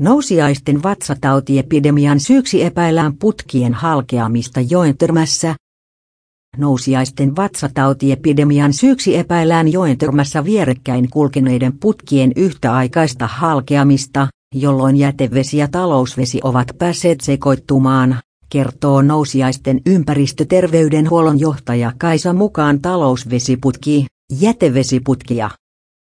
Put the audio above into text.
Nousiaisten vatsatautiepidemian syyksi epäillään putkien halkeamista Joentörmässä. Nousiaisten vatsatautiepidemian syyksi epäillään Joentörmässä vierekkäin kulkeneiden putkien yhtäaikaista halkeamista, jolloin jätevesi ja talousvesi ovat päässeet sekoittumaan, kertoo nousiaisten ympäristöterveydenhuollon johtaja Kaisa mukaan talousvesiputki, jätevesiputkia